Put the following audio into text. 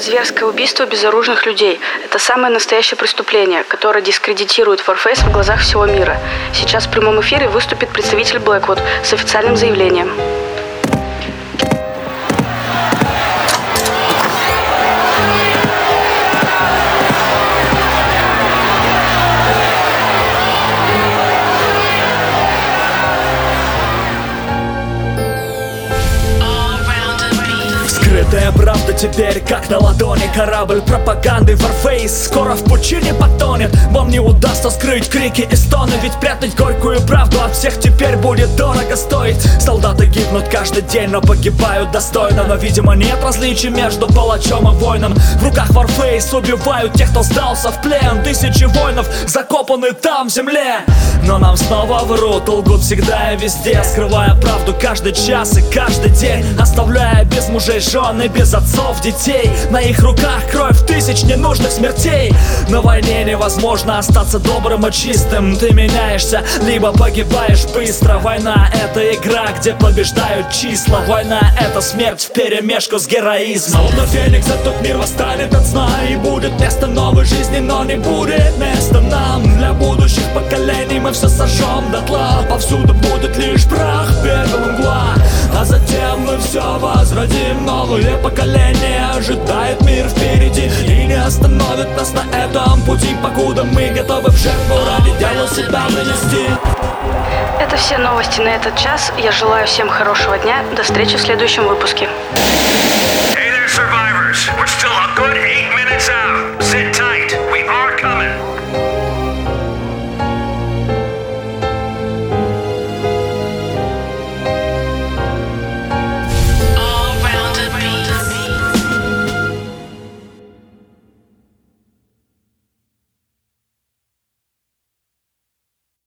Зверское убийство безоружных людей – это самое настоящее преступление, которое дискредитирует Форфейс в глазах всего мира. Сейчас в прямом эфире выступит представитель Blackwood с официальным заявлением. Скрытая правда теперь как на ладони. Корабль пропаганды Warface. Скоро в пучине потонет. Вам не удастся скрыть крики и стоны. Ведь прятать горькую правду от всех теперь будет дорого стоить Солдаты гибнут каждый день, но погибают достойно. Но видимо нет различий между палачом и воином. В руках Warface убивают тех, кто сдался в плен. Тысячи воинов закопаны там в земле. Но нам снова врут, лгут всегда и везде Скрывая правду каждый час и каждый день Оставляя без мужей жен жены без отцов, детей. На их руках кровь тысяч ненужных смертей. На войне невозможно остаться добрым и чистым. Ты меняешься, либо погибаешь быстро. Война — это игра, где побеждают числа. Война — это смерть в перемешку с героизмом. Словно феникс этот мир восстанет от сна. И будет место новой жизни, но не будет места нам. Для будущих поколений мы все сожжем дотла. Повсюду будет лишь прах, белая мгла. А затем мы все возродим. Новое поколение ожидает мир впереди И не остановит нас на этом пути Покуда мы готовы в жертву ради дела себя принести все новости на этот час. Я желаю всем хорошего дня. До встречи в следующем выпуске. Hey there, survivors. We're still a good eight.